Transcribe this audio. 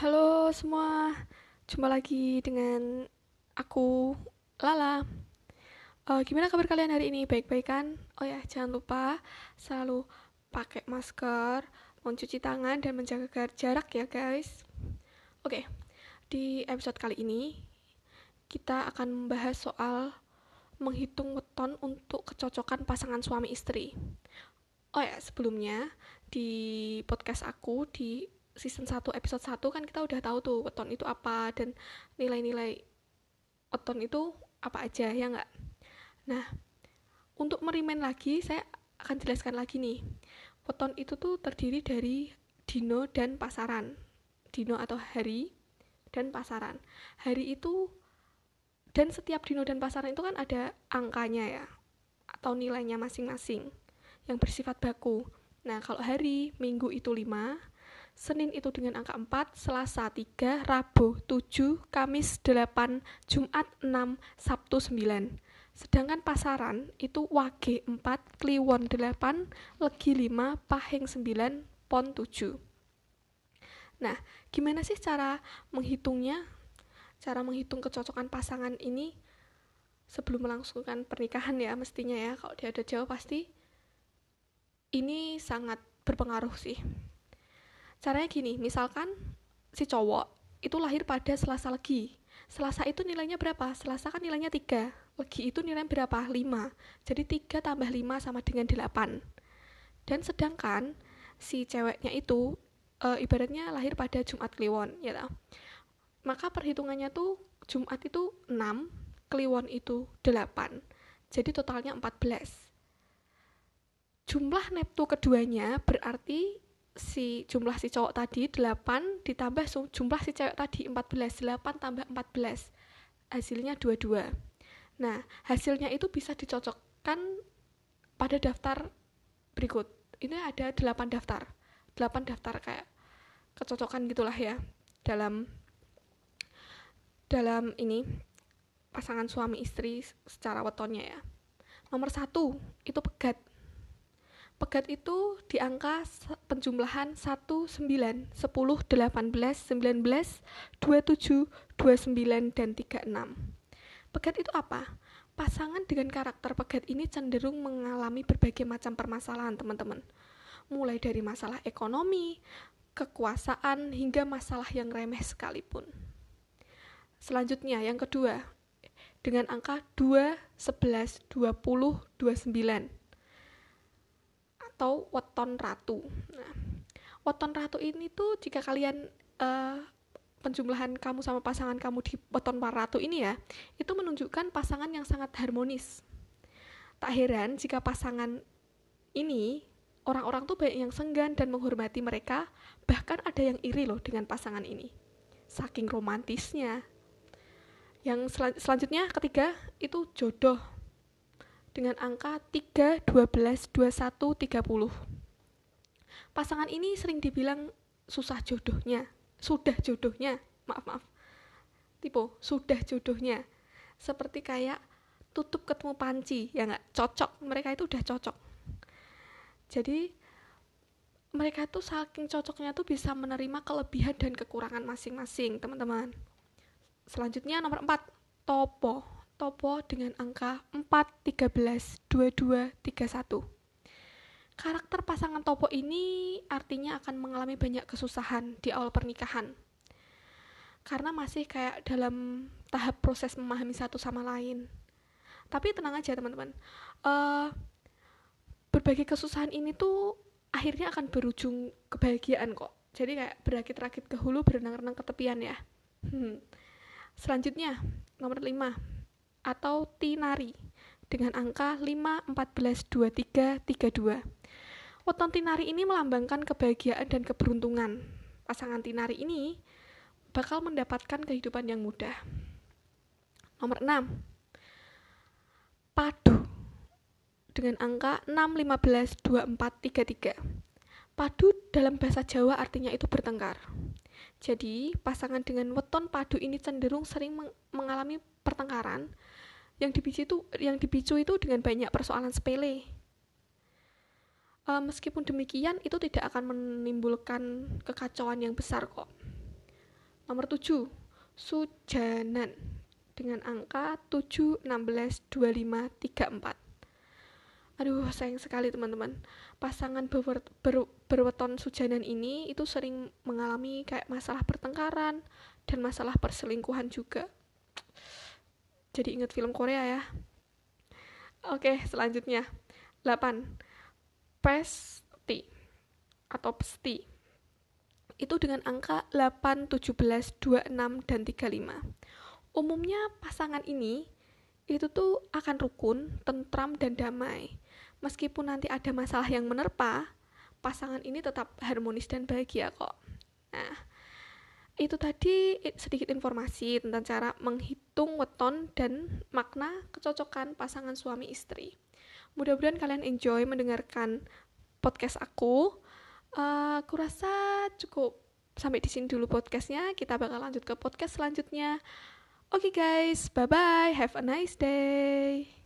Halo semua, jumpa lagi dengan aku Lala. Uh, gimana kabar kalian hari ini? Baik-baik kan? Oh ya, jangan lupa selalu pakai masker, mencuci tangan dan menjaga jarak ya guys. Oke, okay, di episode kali ini kita akan membahas soal menghitung weton untuk kecocokan pasangan suami istri. Oh ya, sebelumnya di podcast aku di season 1 episode 1 kan kita udah tahu tuh weton itu apa dan nilai-nilai weton itu apa aja ya nggak? Nah untuk merimen lagi saya akan jelaskan lagi nih. Weton itu tuh terdiri dari dino dan pasaran. Dino atau hari dan pasaran. Hari itu dan setiap dino dan pasaran itu kan ada angkanya ya atau nilainya masing-masing yang bersifat baku. Nah kalau hari minggu itu 5 Senin itu dengan angka 4, Selasa 3, Rabu 7, Kamis 8, Jumat 6, Sabtu 9. Sedangkan pasaran itu Wage 4, Kliwon 8, Legi 5, Pahing 9, Pon 7. Nah, gimana sih cara menghitungnya? Cara menghitung kecocokan pasangan ini sebelum melangsungkan pernikahan ya mestinya ya. Kalau dia ada jauh pasti ini sangat berpengaruh sih Caranya gini, misalkan si cowok itu lahir pada Selasa Legi. Selasa itu nilainya berapa? Selasa kan nilainya 3. Legi itu nilainya berapa? 5. Jadi 3 tambah 5 sama dengan 8. Dan sedangkan si ceweknya itu e, ibaratnya lahir pada Jumat Kliwon, ya tau? Maka perhitungannya tuh Jumat itu 6, Kliwon itu 8. Jadi totalnya 14. Jumlah Neptu keduanya berarti si jumlah si cowok tadi 8 ditambah jumlah si cewek tadi 14 8 tambah 14 hasilnya 22 nah hasilnya itu bisa dicocokkan pada daftar berikut. Ini ada 8 daftar. 8 daftar kayak kecocokan gitulah ya dalam dalam ini pasangan suami istri secara wetonnya ya. Nomor satu itu pegat Pegat itu di angka penjumlahan 1, 9, 10, 18, 19, 27, 29, dan 36. Pegat itu apa? Pasangan dengan karakter pegat ini cenderung mengalami berbagai macam permasalahan, teman-teman. Mulai dari masalah ekonomi, kekuasaan, hingga masalah yang remeh sekalipun. Selanjutnya, yang kedua, dengan angka 2, 11, 20, 29 atau weton ratu. Nah, weton ratu ini tuh jika kalian uh, penjumlahan kamu sama pasangan kamu di weton ratu ini ya, itu menunjukkan pasangan yang sangat harmonis. Tak heran jika pasangan ini orang-orang tuh banyak yang senggan dan menghormati mereka, bahkan ada yang iri loh dengan pasangan ini. Saking romantisnya. Yang sel selanjutnya ketiga itu jodoh dengan angka 3, 12, 21, 30. Pasangan ini sering dibilang susah jodohnya, sudah jodohnya, maaf maaf. Tipe, sudah jodohnya. Seperti kayak tutup ketemu panci, ya nggak cocok, mereka itu udah cocok. Jadi mereka tuh saking cocoknya tuh bisa menerima kelebihan dan kekurangan masing-masing, teman-teman. Selanjutnya nomor 4, topo topo dengan angka 4, 13, 22, 31. Karakter pasangan topo ini artinya akan mengalami banyak kesusahan di awal pernikahan. Karena masih kayak dalam tahap proses memahami satu sama lain. Tapi tenang aja teman-teman. Uh, berbagai kesusahan ini tuh akhirnya akan berujung kebahagiaan kok. Jadi kayak berakit-rakit ke hulu, berenang-renang ke tepian ya. Hmm. Selanjutnya, nomor 5 atau tinari dengan angka 5, 14, 23, 32. Weton tinari ini melambangkan kebahagiaan dan keberuntungan. Pasangan tinari ini bakal mendapatkan kehidupan yang mudah. Nomor 6. Padu dengan angka 6, 15, 24, 33. Padu dalam bahasa Jawa artinya itu bertengkar. Jadi, pasangan dengan weton padu ini cenderung sering mengalami pertengkaran yang dipicu itu yang dipicu itu dengan banyak persoalan sepele. Uh, meskipun demikian, itu tidak akan menimbulkan kekacauan yang besar kok. Nomor 7, Sujanan dengan angka 7, 16, 25, 34. Aduh, sayang sekali teman-teman. Pasangan ber, ber, berweton Sujanan ini itu sering mengalami kayak masalah pertengkaran dan masalah perselingkuhan juga. Jadi ingat film Korea ya. Oke, selanjutnya. 8. Pesti atau pesti itu dengan angka 8, 17, 26, dan 35. Umumnya pasangan ini itu tuh akan rukun, tentram, dan damai. Meskipun nanti ada masalah yang menerpa, pasangan ini tetap harmonis dan bahagia kok. Nah, itu tadi sedikit informasi tentang cara menghitung weton dan makna kecocokan pasangan suami istri. Mudah-mudahan kalian enjoy mendengarkan podcast aku. Uh, aku rasa cukup sampai di sini dulu podcastnya. Kita bakal lanjut ke podcast selanjutnya. Okay guys, bye bye. Have a nice day.